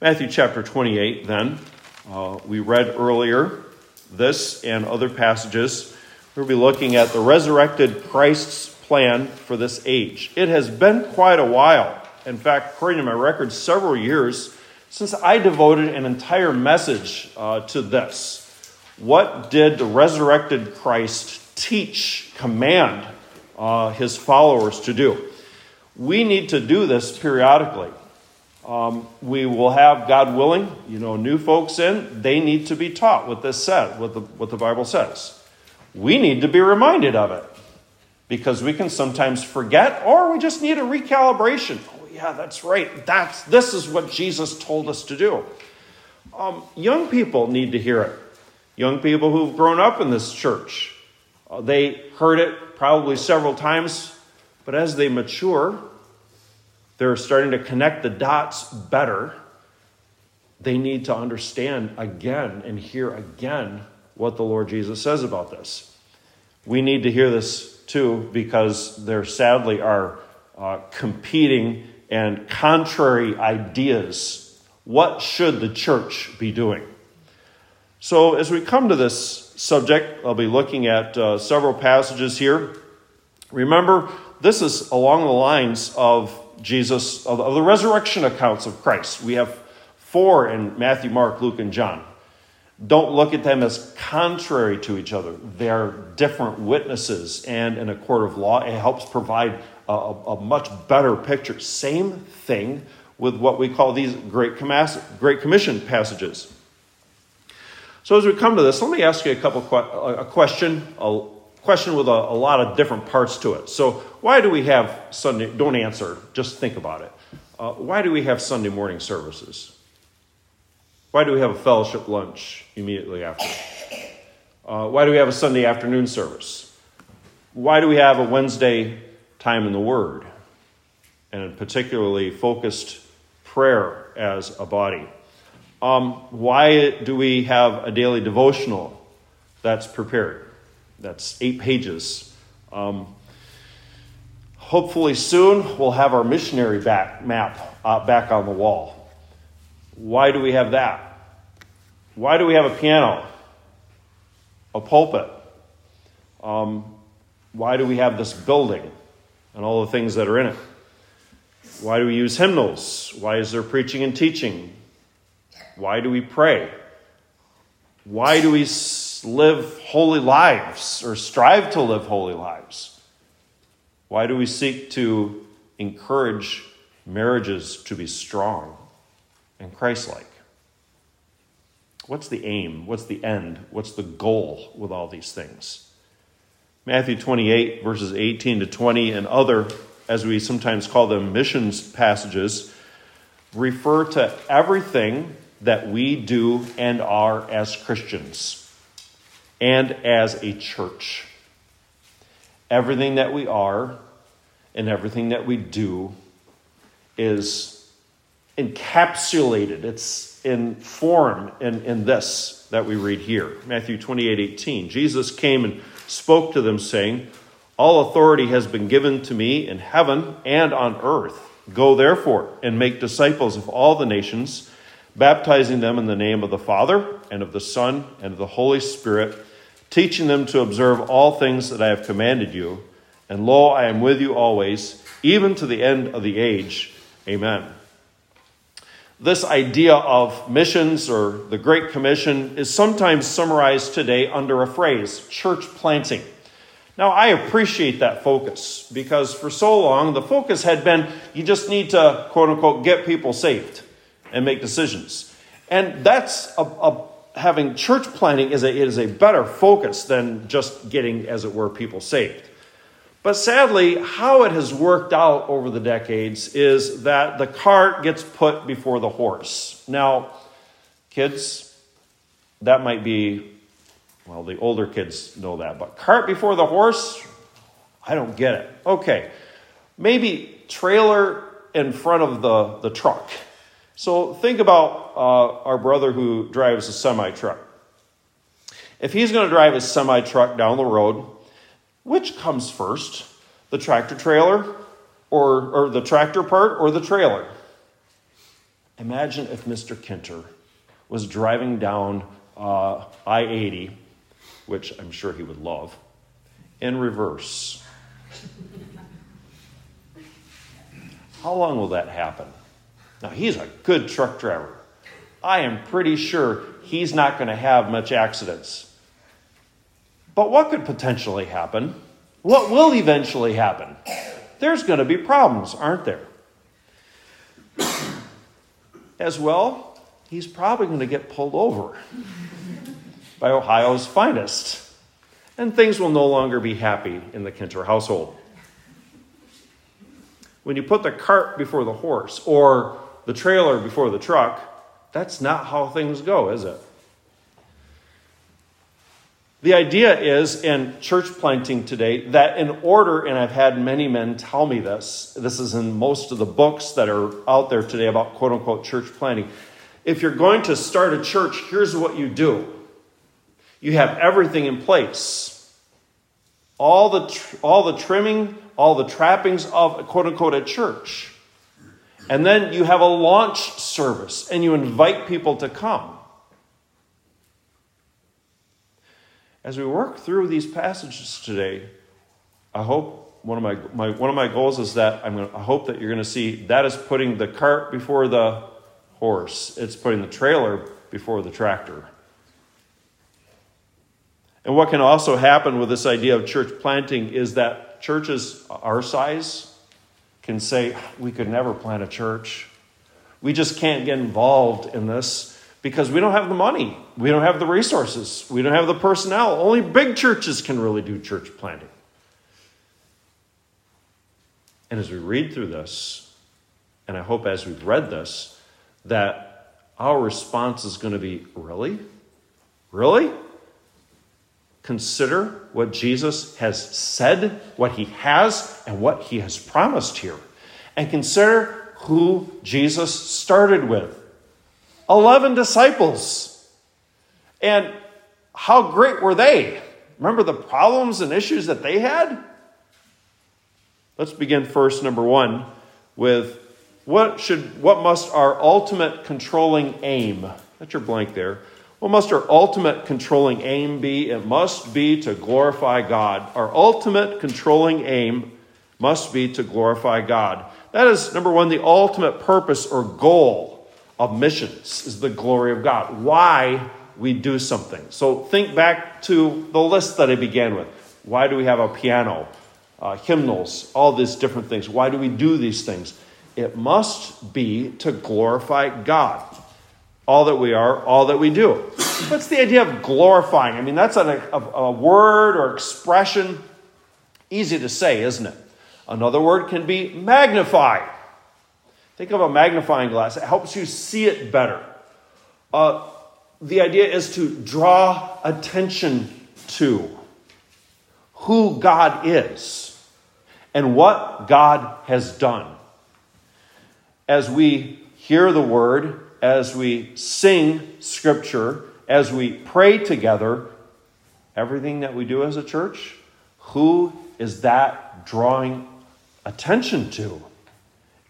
Matthew chapter 28, then. Uh, we read earlier this and other passages. We'll be looking at the resurrected Christ's plan for this age. It has been quite a while. In fact, according to my records, several years since I devoted an entire message uh, to this. What did the resurrected Christ teach, command uh, his followers to do? We need to do this periodically. Um, we will have, God willing, you know, new folks in. They need to be taught what this says, what the, what the Bible says. We need to be reminded of it because we can sometimes forget or we just need a recalibration. Oh, yeah, that's right. That's, this is what Jesus told us to do. Um, young people need to hear it. Young people who've grown up in this church, uh, they heard it probably several times, but as they mature, they're starting to connect the dots better. They need to understand again and hear again what the Lord Jesus says about this. We need to hear this too because there sadly are uh, competing and contrary ideas. What should the church be doing? So, as we come to this subject, I'll be looking at uh, several passages here. Remember, this is along the lines of Jesus, of, the resurrection accounts of Christ. We have four in Matthew, Mark, Luke, and John. Don't look at them as contrary to each other. They're different witnesses, and in a court of law, it helps provide a, a much better picture. Same thing with what we call these Great, Great Commission passages. So, as we come to this, let me ask you a couple a question, a question with a, a lot of different parts to it. So, why do we have Sunday? Don't answer, just think about it. Uh, why do we have Sunday morning services? Why do we have a fellowship lunch immediately after? Uh, why do we have a Sunday afternoon service? Why do we have a Wednesday time in the Word? And a particularly focused prayer as a body. Um, why do we have a daily devotional that's prepared? That's eight pages. Um, hopefully soon we'll have our missionary back, map uh, back on the wall. Why do we have that? Why do we have a piano, a pulpit? Um, why do we have this building and all the things that are in it? Why do we use hymnals? Why is there preaching and teaching? Why do we pray? Why do we live holy lives or strive to live holy lives? Why do we seek to encourage marriages to be strong and Christ like? What's the aim? What's the end? What's the goal with all these things? Matthew 28, verses 18 to 20, and other, as we sometimes call them, missions passages, refer to everything that we do and are as Christians and as a church. Everything that we are and everything that we do is encapsulated. It's in form in, in this that we read here. Matthew 28 18. Jesus came and spoke to them, saying, All authority has been given to me in heaven and on earth. Go therefore and make disciples of all the nations, baptizing them in the name of the Father and of the Son and of the Holy Spirit teaching them to observe all things that I have commanded you. And lo, I am with you always, even to the end of the age. Amen. This idea of missions or the Great Commission is sometimes summarized today under a phrase church planting. Now, I appreciate that focus because for so long the focus had been you just need to, quote unquote, get people saved and make decisions. And that's a, a having church planting is a, is a better focus than just getting, as it were, people saved. But sadly, how it has worked out over the decades is that the cart gets put before the horse. Now, kids, that might be, well, the older kids know that, but cart before the horse, I don't get it. Okay, maybe trailer in front of the, the truck. So think about uh, our brother who drives a semi truck. If he's going to drive his semi truck down the road, which comes first? The tractor trailer or, or the tractor part or the trailer? Imagine if Mr. Kinter was driving down uh, I 80, which I'm sure he would love, in reverse. How long will that happen? Now, he's a good truck driver. I am pretty sure he's not going to have much accidents. But what could potentially happen? What will eventually happen? There's going to be problems, aren't there? As well, he's probably going to get pulled over by Ohio's finest. And things will no longer be happy in the Kinter household. When you put the cart before the horse or the trailer before the truck, that's not how things go, is it? The idea is in church planting today that in order, and I've had many men tell me this, this is in most of the books that are out there today about quote unquote church planting. If you're going to start a church, here's what you do you have everything in place. All the, tr- all the trimming, all the trappings of a quote unquote a church. And then you have a launch service and you invite people to come. As we work through these passages today, I hope one of my, my one of my goals is that I'm gonna, I hope that you're going to see that is putting the cart before the horse. It's putting the trailer before the tractor. And what can also happen with this idea of church planting is that churches our size can say, we could never plant a church. We just can't get involved in this because we don't have the money, we don't have the resources, we don't have the personnel. Only big churches can really do church planting. And as we read through this, and I hope as we've read this, that our response is going to be really? Really? Consider what Jesus has said, what he has, and what he has promised here. And consider who Jesus started with 11 disciples. And how great were they? Remember the problems and issues that they had? Let's begin first, number one, with what should what must our ultimate controlling aim? That's your blank there. What must our ultimate controlling aim be? It must be to glorify God. Our ultimate controlling aim must be to glorify God. That is, number one, the ultimate purpose or goal of missions is the glory of God. Why we do something. So think back to the list that I began with. Why do we have a piano, uh, hymnals, all these different things? Why do we do these things? It must be to glorify God. All that we are, all that we do. What's the idea of glorifying? I mean, that's a, a, a word or expression easy to say, isn't it? Another word can be magnify. Think of a magnifying glass, it helps you see it better. Uh, the idea is to draw attention to who God is and what God has done. As we hear the word, as we sing scripture, as we pray together, everything that we do as a church, who is that drawing attention to?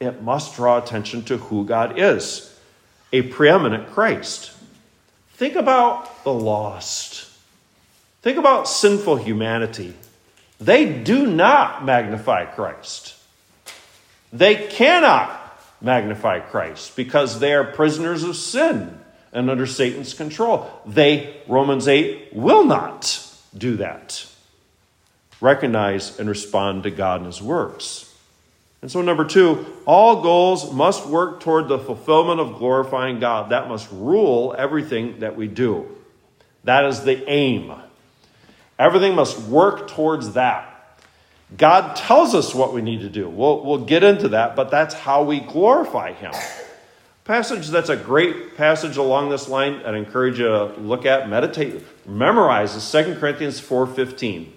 it must draw attention to who God is a preeminent Christ. Think about the lost. Think about sinful humanity. They do not magnify Christ. They cannot magnify Christ because they are prisoners of sin and under Satan's control. They, Romans 8, will not do that. Recognize and respond to God and His works. And so, number two, all goals must work toward the fulfillment of glorifying God. That must rule everything that we do. That is the aim. Everything must work towards that. God tells us what we need to do. We'll, we'll get into that, but that's how we glorify Him. Passage that's a great passage along this line that I encourage you to look at, meditate, memorize is 2 Corinthians 4.15.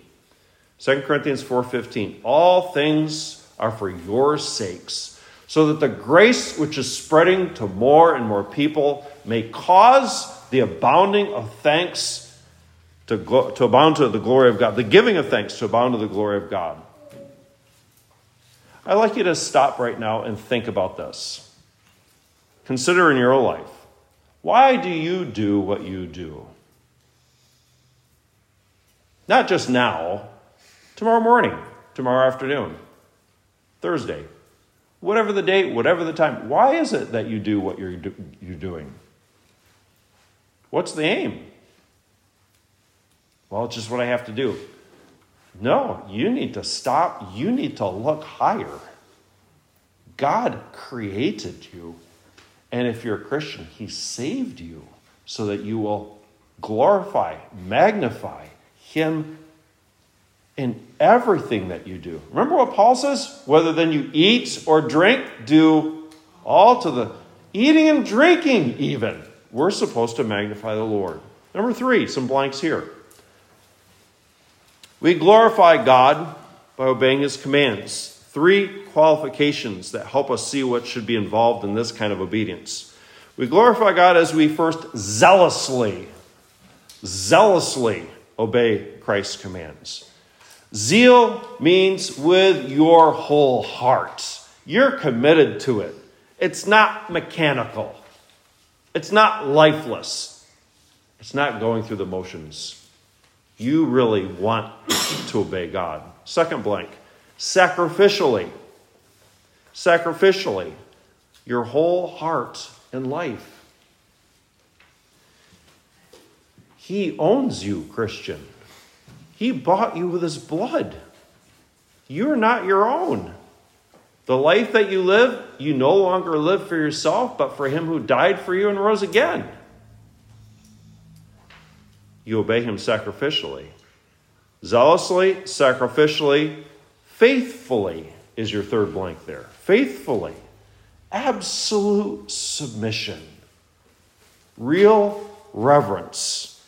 2 Corinthians 4.15. All things are for your sakes, so that the grace which is spreading to more and more people may cause the abounding of thanks to, to abound to the glory of God, the giving of thanks to abound to the glory of God. I'd like you to stop right now and think about this. consider in your life why do you do what you do? Not just now, tomorrow morning, tomorrow afternoon, Thursday, whatever the date, whatever the time. Why is it that you do what you're, do- you're doing? What's the aim? Well, it's just what I have to do. No, you need to stop. You need to look higher. God created you. And if you're a Christian, He saved you so that you will glorify, magnify Him in everything that you do. Remember what Paul says? Whether then you eat or drink, do all to the eating and drinking, even. We're supposed to magnify the Lord. Number three, some blanks here. We glorify God by obeying His commands. Three qualifications that help us see what should be involved in this kind of obedience. We glorify God as we first zealously, zealously obey Christ's commands. Zeal means with your whole heart. You're committed to it. It's not mechanical. It's not lifeless. It's not going through the motions. You really want to obey God. Second blank, sacrificially. Sacrificially. Your whole heart and life. He owns you, Christian. He bought you with his blood. You're not your own. The life that you live, you no longer live for yourself, but for him who died for you and rose again. You obey him sacrificially. Zealously, sacrificially, faithfully is your third blank there. Faithfully. Absolute submission. Real reverence.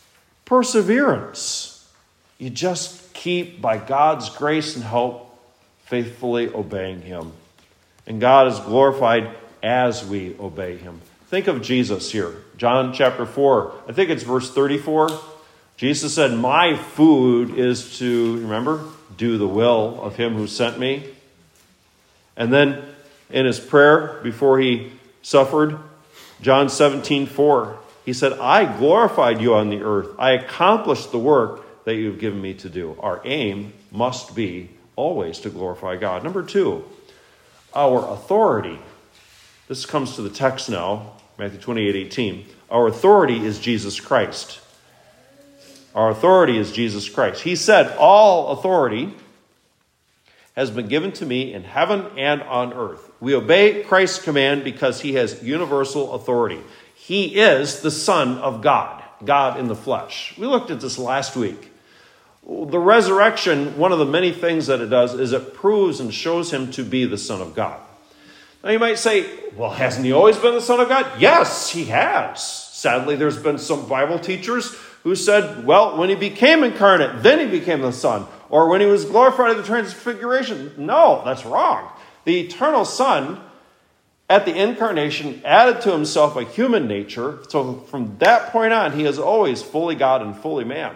Perseverance. You just keep, by God's grace and help, faithfully obeying Him. And God is glorified as we obey Him. Think of Jesus here. John chapter 4, I think it's verse 34. Jesus said, My food is to, remember, do the will of Him who sent me. And then in his prayer before he suffered, John 17, 4, he said, I glorified you on the earth. I accomplished the work that you've given me to do. Our aim must be always to glorify God. Number two, our authority. This comes to the text now, Matthew 28 18. Our authority is Jesus Christ. Our authority is Jesus Christ. He said, All authority has been given to me in heaven and on earth. We obey Christ's command because he has universal authority. He is the Son of God, God in the flesh. We looked at this last week. The resurrection, one of the many things that it does is it proves and shows him to be the Son of God. Now you might say, well, hasn't he always been the Son of God? Yes, he has. Sadly, there's been some Bible teachers who said, well, when he became incarnate, then he became the Son. Or when he was glorified at the transfiguration. No, that's wrong. The eternal Son, at the incarnation, added to himself a human nature. So from that point on, he is always fully God and fully man.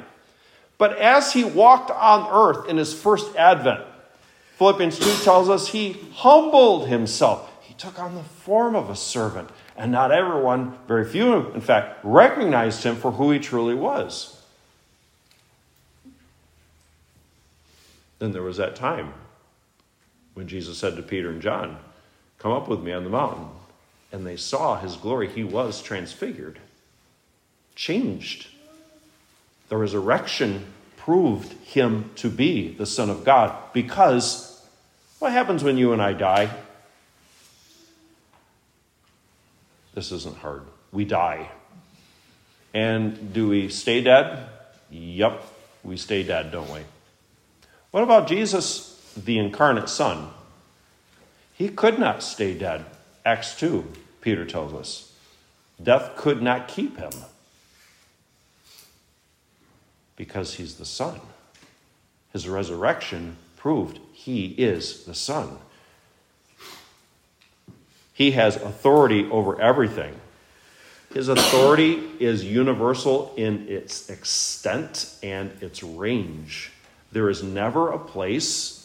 But as he walked on earth in his first advent, Philippians 2 tells us he humbled himself. He took on the form of a servant, and not everyone, very few, in fact, recognized him for who he truly was. Then there was that time when Jesus said to Peter and John, Come up with me on the mountain. And they saw his glory. He was transfigured, changed the resurrection proved him to be the Son of God because what happens when you and I die? This isn't hard. We die. And do we stay dead? Yep, we stay dead, don't we? What about Jesus, the incarnate Son? He could not stay dead. Acts 2, Peter tells us. Death could not keep him because he's the Son. His resurrection proved he is the Son. He has authority over everything. His authority is universal in its extent and its range. There is never a place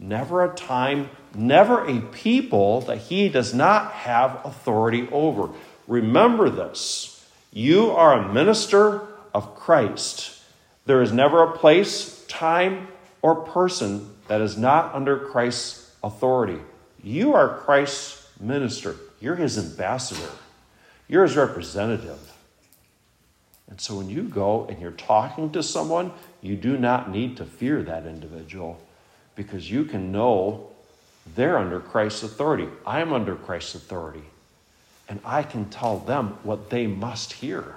never a time, never a people that he does not have authority over. Remember this. You are a minister of Christ. There is never a place, time, or person that is not under Christ's authority. You are Christ's minister. You're his ambassador. You're his representative. And so when you go and you're talking to someone, you do not need to fear that individual because you can know they're under Christ's authority. I'm under Christ's authority. And I can tell them what they must hear.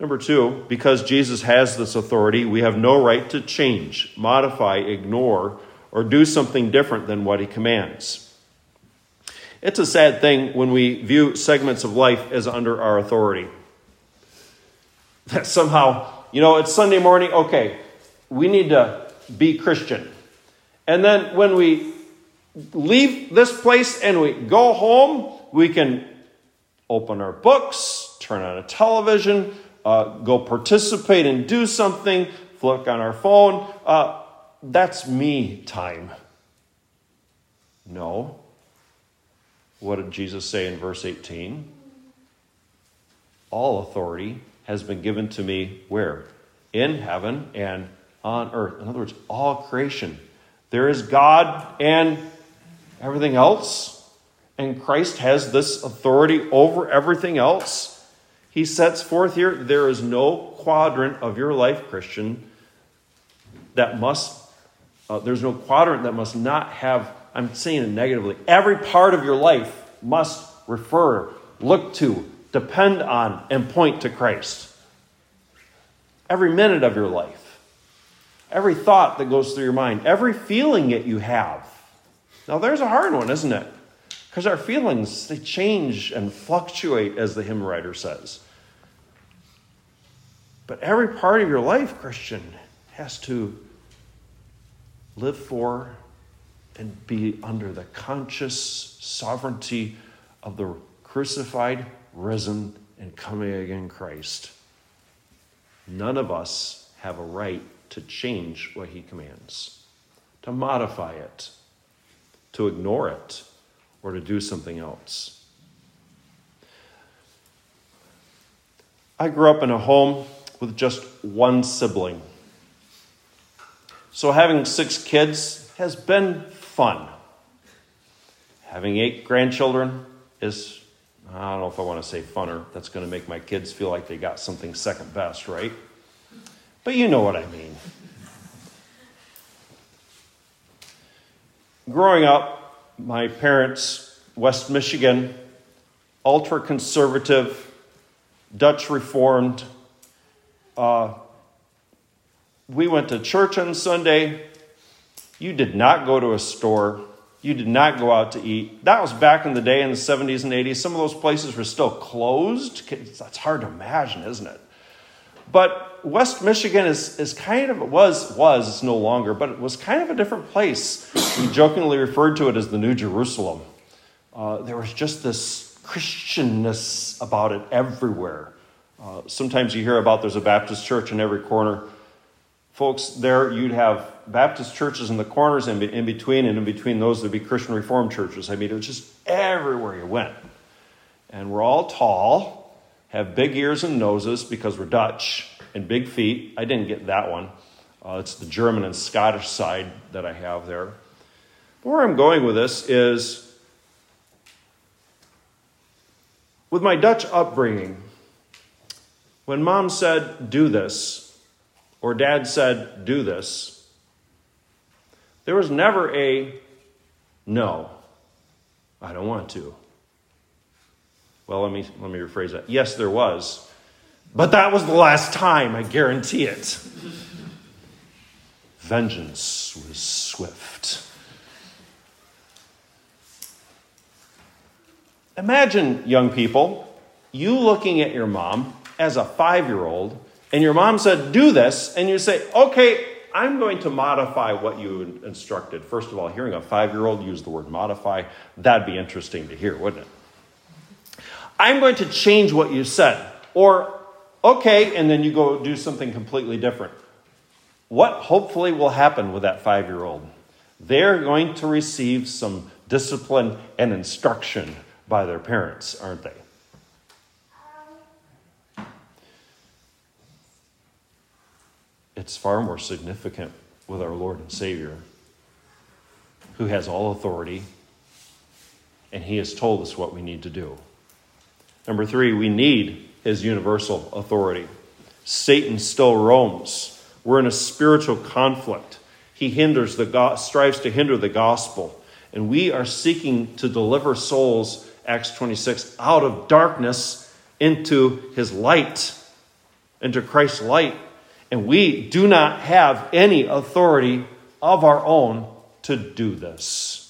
Number two, because Jesus has this authority, we have no right to change, modify, ignore, or do something different than what he commands. It's a sad thing when we view segments of life as under our authority. That somehow, you know, it's Sunday morning, okay, we need to be Christian. And then when we leave this place and we go home, we can open our books, turn on a television, uh, go participate and do something, flick on our phone. Uh, that's me time. No. What did Jesus say in verse 18? All authority has been given to me where? In heaven and on earth. In other words, all creation. There is God and everything else. And Christ has this authority over everything else he sets forth here there is no quadrant of your life, Christian, that must, uh, there's no quadrant that must not have, I'm saying it negatively, every part of your life must refer, look to, depend on, and point to Christ. Every minute of your life, every thought that goes through your mind, every feeling that you have. Now, there's a hard one, isn't it? Because our feelings, they change and fluctuate, as the hymn writer says. But every part of your life, Christian, has to live for and be under the conscious sovereignty of the crucified, risen, and coming again Christ. None of us have a right to change what he commands, to modify it, to ignore it, or to do something else. I grew up in a home with just one sibling. So having six kids has been fun. Having eight grandchildren is, I don't know if I want to say funner. That's going to make my kids feel like they got something second best, right? But you know what I mean. Growing up, my parents, West Michigan, ultra conservative, Dutch Reformed, uh, we went to church on Sunday. You did not go to a store. You did not go out to eat. That was back in the day in the 70s and 80s. Some of those places were still closed. That's hard to imagine, isn't it? But West Michigan is, is kind of, was, was, it's no longer, but it was kind of a different place. We jokingly referred to it as the New Jerusalem. Uh, there was just this Christianness about it everywhere. Uh, sometimes you hear about there's a Baptist church in every corner. Folks, there you'd have Baptist churches in the corners and in between, and in between those there'd be Christian Reformed churches. I mean, it was just everywhere you went. And we're all tall, have big ears and noses because we're Dutch, and big feet. I didn't get that one. Uh, it's the German and Scottish side that I have there. But where I'm going with this is with my Dutch upbringing, when mom said, do this, or dad said, do this, there was never a no, I don't want to. Well, let me, let me rephrase that. Yes, there was, but that was the last time, I guarantee it. Vengeance was swift. Imagine, young people, you looking at your mom as a five year old and your mom said, do this, and you say, okay, I'm going to modify what you instructed. First of all, hearing a five year old use the word modify, that'd be interesting to hear, wouldn't it? I'm going to change what you said. Or, okay, and then you go do something completely different. what hopefully will happen with that five year old? They're going to receive some discipline and instruction by their parents, aren't they? It's far more significant with our Lord and Savior, who has all authority, and He has told us what we need to do. Number three, we need His universal authority. Satan still roams. We're in a spiritual conflict. He hinders the strives to hinder the gospel, and we are seeking to deliver souls, Acts 26, out of darkness into His light, into Christ's light. And we do not have any authority of our own to do this.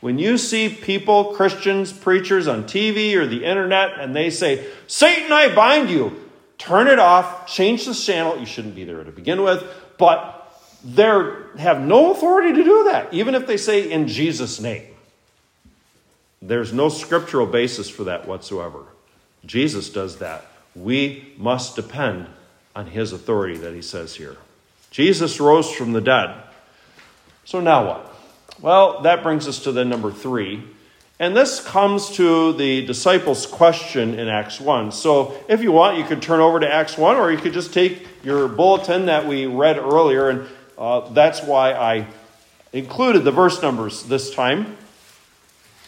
When you see people, Christians, preachers on TV or the internet, and they say, Satan, I bind you, turn it off, change the channel. You shouldn't be there to begin with, but they have no authority to do that, even if they say in Jesus' name. There's no scriptural basis for that whatsoever. Jesus does that. We must depend on his authority that he says here. Jesus rose from the dead. So now what? Well, that brings us to the number three. And this comes to the disciples' question in Acts 1. So if you want, you could turn over to Acts 1, or you could just take your bulletin that we read earlier, and uh, that's why I included the verse numbers this time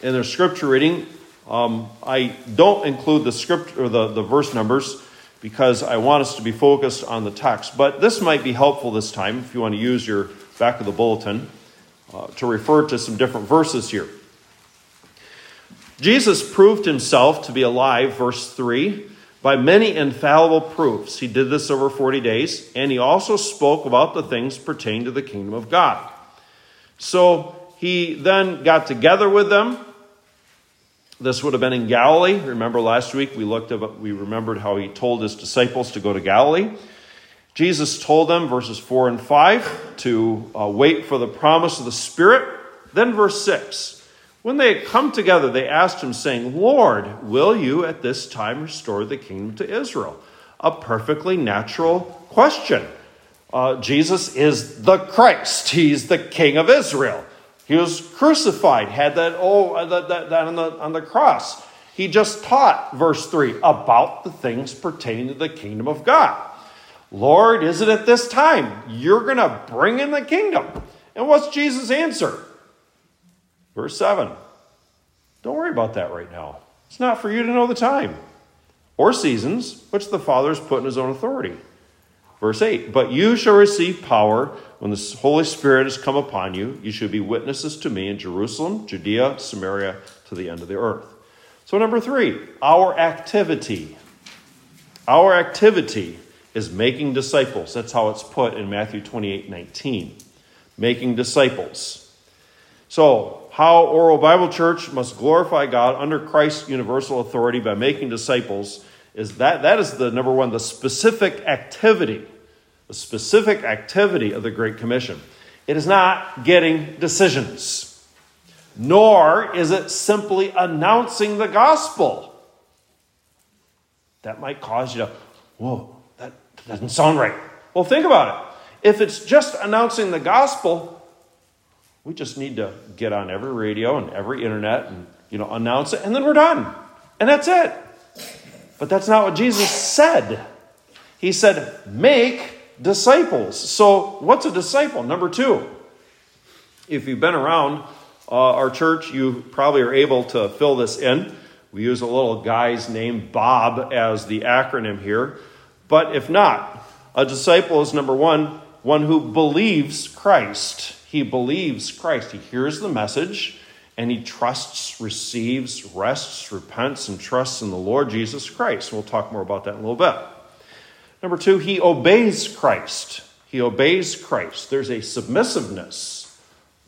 in their scripture reading. Um, I don't include the script or the, the verse numbers because I want us to be focused on the text. But this might be helpful this time if you want to use your back of the bulletin uh, to refer to some different verses here. Jesus proved himself to be alive, verse 3, by many infallible proofs. He did this over 40 days, and he also spoke about the things pertaining to the kingdom of God. So he then got together with them this would have been in Galilee. Remember last week we looked at we remembered how he told his disciples to go to Galilee. Jesus told them, verses 4 and 5, to uh, wait for the promise of the Spirit. Then, verse 6 When they had come together, they asked him, saying, Lord, will you at this time restore the kingdom to Israel? A perfectly natural question. Uh, Jesus is the Christ, he's the King of Israel. He was crucified, had that, oh, that, that, that on, the, on the cross. He just taught, verse 3, about the things pertaining to the kingdom of God. Lord, is it at this time you're going to bring in the kingdom? And what's Jesus' answer? Verse 7 Don't worry about that right now. It's not for you to know the time or seasons which the Father has put in his own authority. Verse 8 But you shall receive power when the Holy Spirit has come upon you. You shall be witnesses to me in Jerusalem, Judea, Samaria, to the end of the earth. So, number three, our activity. Our activity is making disciples. That's how it's put in Matthew 28 19. Making disciples. So, how Orwell Bible Church must glorify God under Christ's universal authority by making disciples is that that is the number one, the specific activity, the specific activity of the Great Commission. It is not getting decisions, nor is it simply announcing the gospel. That might cause you to, whoa, that doesn't sound right. Well, think about it. If it's just announcing the gospel, we just need to get on every radio and every internet and you know announce it, and then we're done. And that's it. But that's not what Jesus said. He said, make disciples. So, what's a disciple? Number two, if you've been around uh, our church, you probably are able to fill this in. We use a little guy's name, Bob, as the acronym here. But if not, a disciple is number one, one who believes Christ. He believes Christ. He hears the message and he trusts, receives, rests, repents, and trusts in the Lord Jesus Christ. We'll talk more about that in a little bit. Number two, he obeys Christ. He obeys Christ. There's a submissiveness,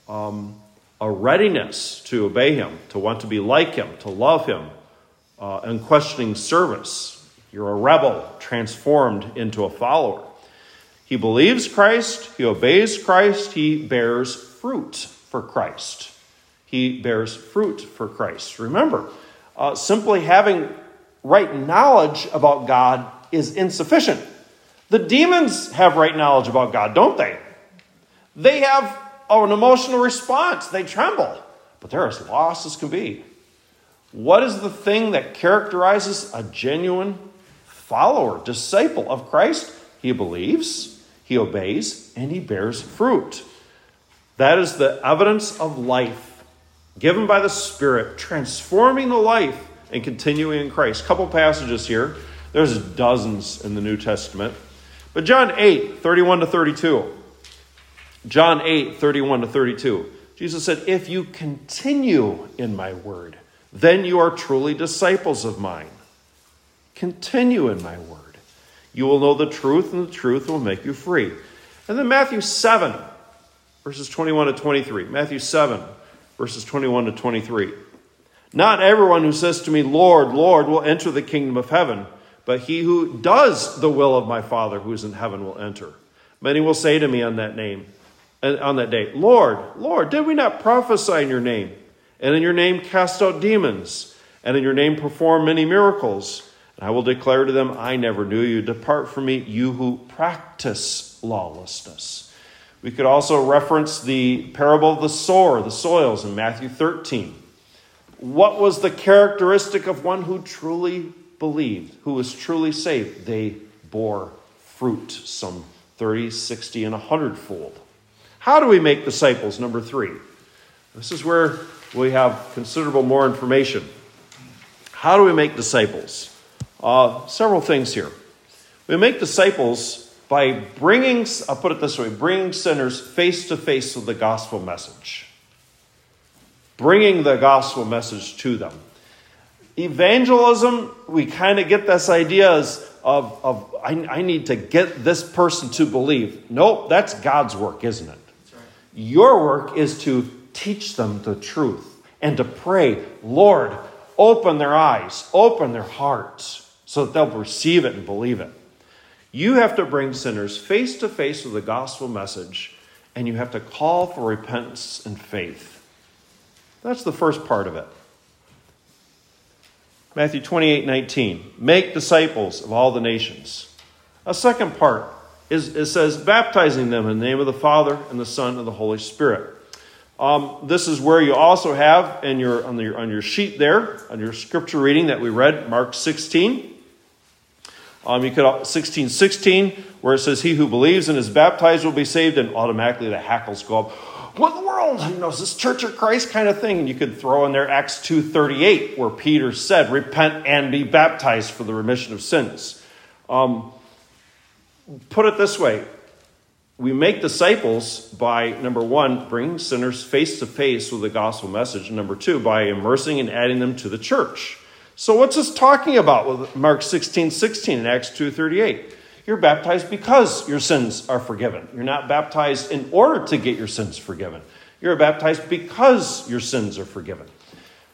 um, a readiness to obey him, to want to be like him, to love him, uh, unquestioning service. You're a rebel transformed into a follower. He believes Christ, he obeys Christ, he bears fruit for Christ he bears fruit for Christ. Remember, uh, simply having right knowledge about God is insufficient. The demons have right knowledge about God, don't they? They have an emotional response, they tremble, but they're as lost as can be. What is the thing that characterizes a genuine follower, disciple of Christ? He believes, he obeys, and he bears fruit. That is the evidence of life given by the Spirit, transforming the life and continuing in Christ. Couple passages here. There's dozens in the New Testament. But John 8, 31 to 32. John 8, 31 to 32. Jesus said, If you continue in my word, then you are truly disciples of mine. Continue in my word. You will know the truth, and the truth will make you free. And then Matthew 7, verses 21 to 23. Matthew 7, verses 21 to 23. Not everyone who says to me, Lord, Lord, will enter the kingdom of heaven, but he who does the will of my Father who is in heaven will enter. Many will say to me on that name, uh, on that day, Lord, Lord, did we not prophesy in your name? And in your name cast out demons, and in your name perform many miracles? And I will declare to them, I never knew you. Depart from me, you who practice lawlessness. We could also reference the parable of the sower, the soils in Matthew 13. What was the characteristic of one who truly believed, who was truly saved? They bore fruit, some 30, 60, and 100 fold. How do we make disciples? Number three. This is where we have considerable more information. How do we make disciples? Uh, several things here. We make disciples by bringing, I'll put it this way, bringing sinners face to face with the gospel message. Bringing the gospel message to them. Evangelism, we kind of get this idea of, of I, I, need to get this person to believe. Nope, that's God's work, isn't it? Right. Your work is to teach them the truth and to pray, Lord, open their eyes, open their hearts, so that they'll receive it and believe it. You have to bring sinners face to face with the gospel message, and you have to call for repentance and faith. That's the first part of it. Matthew 28 19. Make disciples of all the nations. A second part is it says, baptizing them in the name of the Father and the Son and the Holy Spirit. Um, this is where you also have in your, on, your, on your sheet there, on your scripture reading that we read, Mark 16. Um, you could 16, 16, where it says, "He who believes and is baptized will be saved," and automatically the hackles go up. What in the world? You know, is this Church of Christ kind of thing? And you could throw in there Acts two thirty eight, where Peter said, "Repent and be baptized for the remission of sins." Um, put it this way: we make disciples by number one, bringing sinners face to face with the gospel message, and number two, by immersing and adding them to the church. So what's this talking about with Mark 16, 16 and Acts 2.38? You're baptized because your sins are forgiven. You're not baptized in order to get your sins forgiven. You're baptized because your sins are forgiven.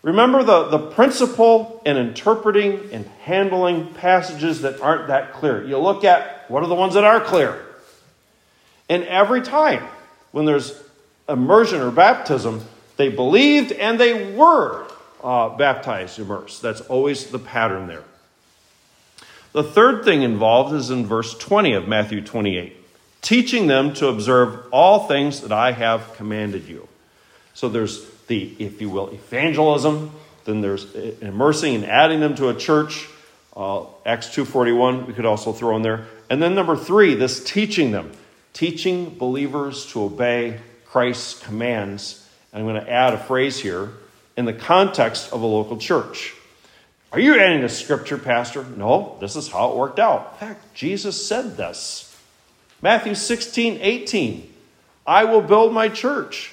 Remember the, the principle in interpreting and handling passages that aren't that clear. You look at what are the ones that are clear. And every time when there's immersion or baptism, they believed and they were uh, baptized, immersed. That's always the pattern there. The third thing involved is in verse 20 of Matthew 28 teaching them to observe all things that I have commanded you. So there's the, if you will, evangelism, then there's immersing and adding them to a church. Uh, Acts 2.41 we could also throw in there. And then number three, this teaching them. Teaching believers to obey Christ's commands. And I'm going to add a phrase here in the context of a local church. Are you adding a scripture, Pastor? No, this is how it worked out. In fact, Jesus said this. Matthew 16, 18. I will build my church.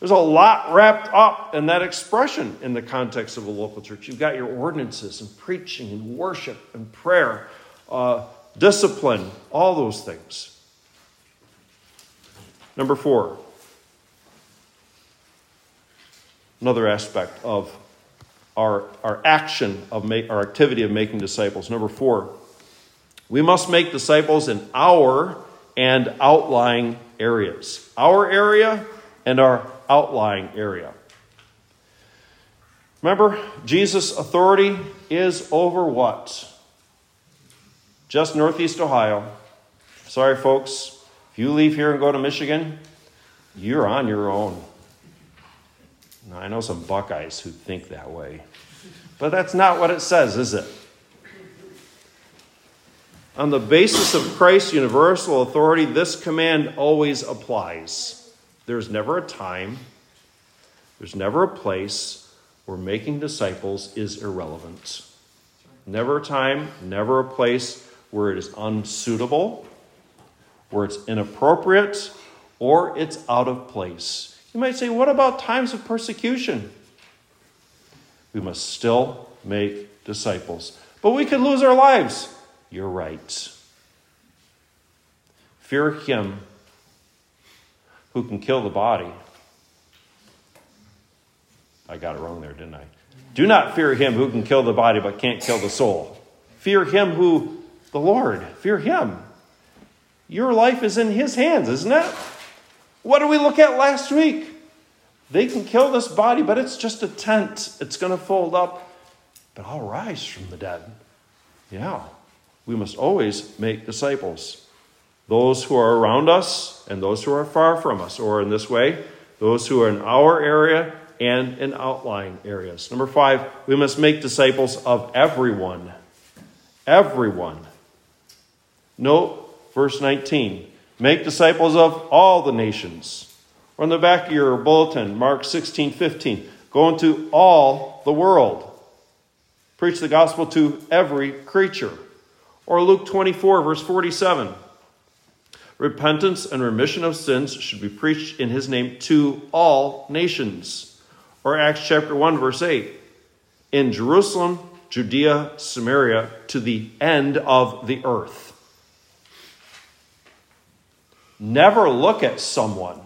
There's a lot wrapped up in that expression in the context of a local church. You've got your ordinances and preaching and worship and prayer, uh, discipline, all those things. Number four, another aspect of our, our action of make, our activity of making disciples. Number four, we must make disciples in our and outlying areas. Our area and our outlying area. Remember, Jesus' authority is over what? Just northeast Ohio, Sorry, folks. If you leave here and go to Michigan, you're on your own. Now, I know some Buckeyes who think that way, but that's not what it says, is it? On the basis of Christ's universal authority, this command always applies. There's never a time, there's never a place where making disciples is irrelevant. Never a time, never a place where it is unsuitable, where it's inappropriate, or it's out of place. You might say, what about times of persecution? We must still make disciples. But we could lose our lives. You're right. Fear him who can kill the body. I got it wrong there, didn't I? Do not fear him who can kill the body but can't kill the soul. Fear him who, the Lord, fear him. Your life is in his hands, isn't it? What did we look at last week? They can kill this body, but it's just a tent. It's going to fold up, but I'll rise from the dead. Yeah, we must always make disciples. Those who are around us and those who are far from us, or in this way, those who are in our area and in outlying areas. Number five, we must make disciples of everyone. Everyone. Note verse 19 make disciples of all the nations. Or on the back of your bulletin, Mark 16 15, go into all the world. Preach the gospel to every creature. Or Luke 24, verse 47. Repentance and remission of sins should be preached in his name to all nations. Or Acts chapter 1, verse 8. In Jerusalem, Judea, Samaria, to the end of the earth. Never look at someone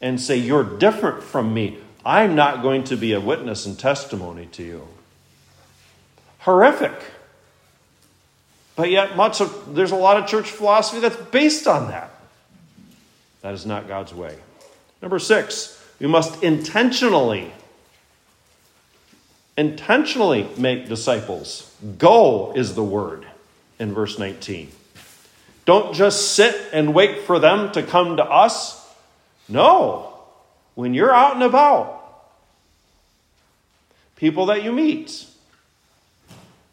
and say, You're different from me. I'm not going to be a witness and testimony to you. Horrific. But yet, much of, there's a lot of church philosophy that's based on that. That is not God's way. Number six, we must intentionally, intentionally make disciples. Go is the word in verse 19. Don't just sit and wait for them to come to us. No. When you're out and about, people that you meet,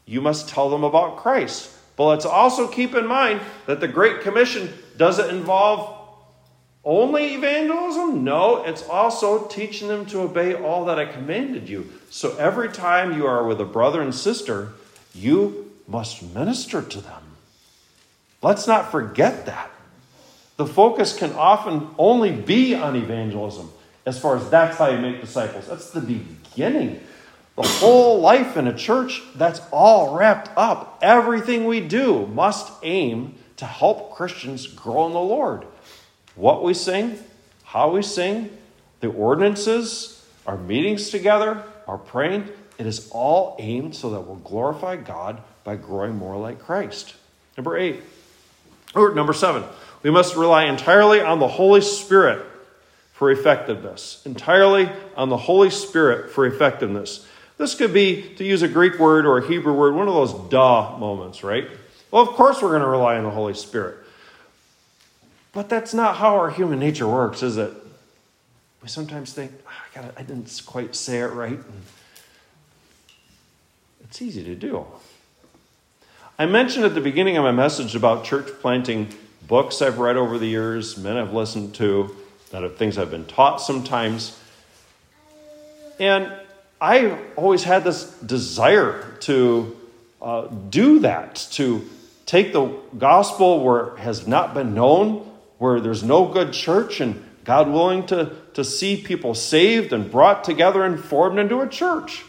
you must tell them about Christ. But let's also keep in mind that the Great Commission doesn't involve only evangelism? No, it's also teaching them to obey all that I commanded you. So every time you are with a brother and sister, you must minister to them. Let's not forget that. The focus can often only be on evangelism as far as that's how you make disciples. That's the beginning. The whole life in a church, that's all wrapped up. Everything we do must aim to help Christians grow in the Lord what we sing, how we sing, the ordinances, our meetings together, our praying, it is all aimed so that we'll glorify God by growing more like Christ. Number eight, or number seven, we must rely entirely on the Holy Spirit for effectiveness. Entirely on the Holy Spirit for effectiveness. This could be, to use a Greek word or a Hebrew word, one of those duh moments, right? Well, of course we're going to rely on the Holy Spirit. But that's not how our human nature works, is it? We sometimes think, oh, I, gotta, I didn't quite say it right. And it's easy to do. I mentioned at the beginning of my message about church planting books I've read over the years, men I've listened to, that are things I've been taught sometimes. And I always had this desire to uh, do that, to take the gospel where it has not been known where there's no good church and God willing to, to see people saved and brought together and formed into a church.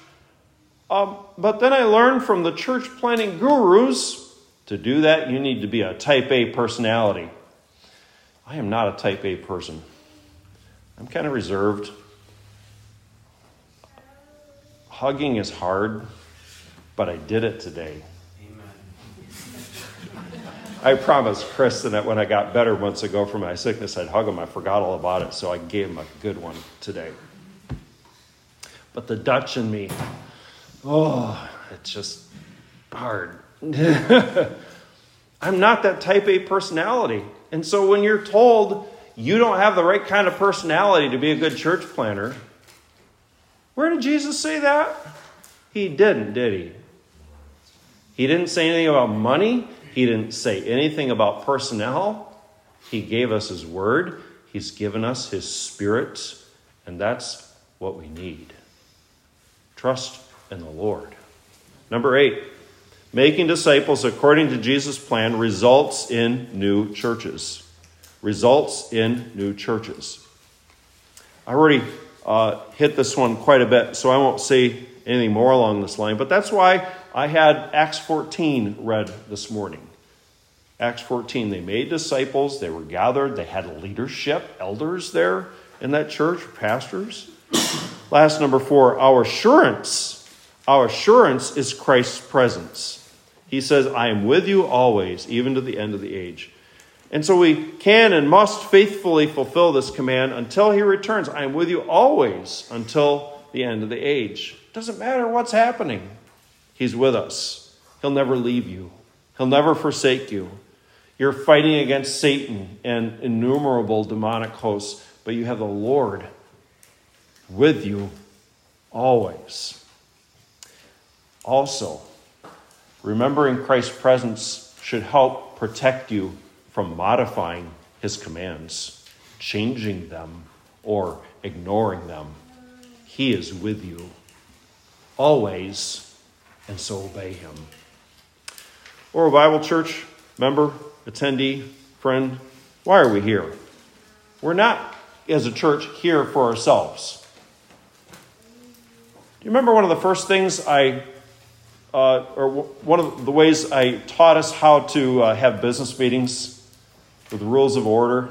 Um, but then I learned from the church planting gurus to do that, you need to be a type A personality. I am not a type A person. I'm kind of reserved. Hugging is hard, but I did it today. I promised Kristen that when I got better months ago from my sickness, I'd hug him. I forgot all about it, so I gave him a good one today. But the Dutch in me, oh, it's just hard. I'm not that type A personality. And so when you're told you don't have the right kind of personality to be a good church planter, where did Jesus say that? He didn't, did he? He didn't say anything about money. He didn't say anything about personnel. He gave us His Word. He's given us His Spirit. And that's what we need. Trust in the Lord. Number eight, making disciples according to Jesus' plan results in new churches. Results in new churches. I already uh, hit this one quite a bit, so I won't say anything more along this line, but that's why I had Acts 14 read this morning. Acts 14, they made disciples, they were gathered, they had leadership, elders there in that church, pastors. Last number four, our assurance. Our assurance is Christ's presence. He says, I am with you always, even to the end of the age. And so we can and must faithfully fulfill this command until he returns. I am with you always until the end of the age. Doesn't matter what's happening, he's with us. He'll never leave you, he'll never forsake you. You're fighting against Satan and innumerable demonic hosts, but you have the Lord with you always. Also, remembering Christ's presence should help protect you from modifying his commands, changing them, or ignoring them. He is with you always, and so obey him. Orwell Bible Church member, attendee, friend, why are we here? We're not, as a church, here for ourselves. Do you remember one of the first things I, uh, or one of the ways I taught us how to uh, have business meetings with rules of order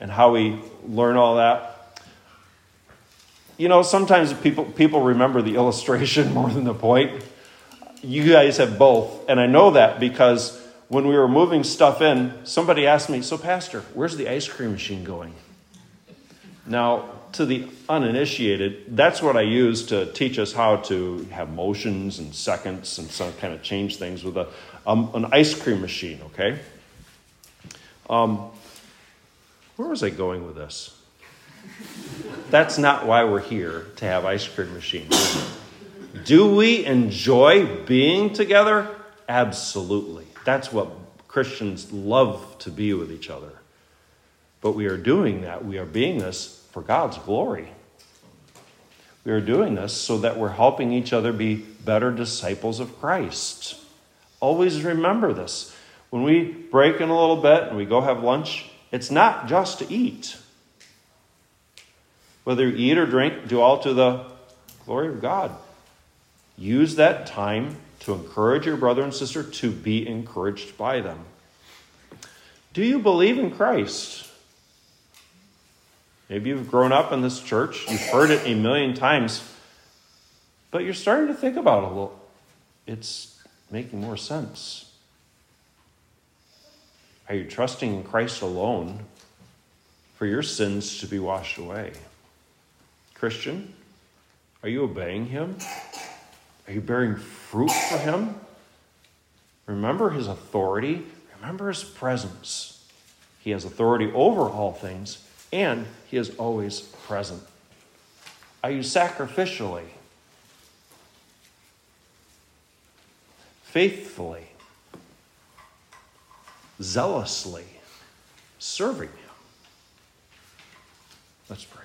and how we learn all that? You know, sometimes people, people remember the illustration more than the point. You guys have both, and I know that because when we were moving stuff in, somebody asked me, So, Pastor, where's the ice cream machine going? Now, to the uninitiated, that's what I use to teach us how to have motions and seconds and some kind of change things with a, um, an ice cream machine, okay? Um, where was I going with this? That's not why we're here to have ice cream machines. Do we enjoy being together? Absolutely. That's what Christians love to be with each other. But we are doing that, we are being this for God's glory. We are doing this so that we're helping each other be better disciples of Christ. Always remember this. When we break in a little bit and we go have lunch, it's not just to eat. Whether you eat or drink, do all to the glory of God. Use that time to encourage your brother and sister to be encouraged by them. Do you believe in Christ? Maybe you've grown up in this church, you've heard it a million times, but you're starting to think about it a little. It's making more sense. Are you trusting in Christ alone for your sins to be washed away? Christian, are you obeying Him? Are you bearing fruit for Him? Remember His authority, remember His presence. He has authority over all things, and He is always present. Are you sacrificially, faithfully, zealously serving Him? Let's pray.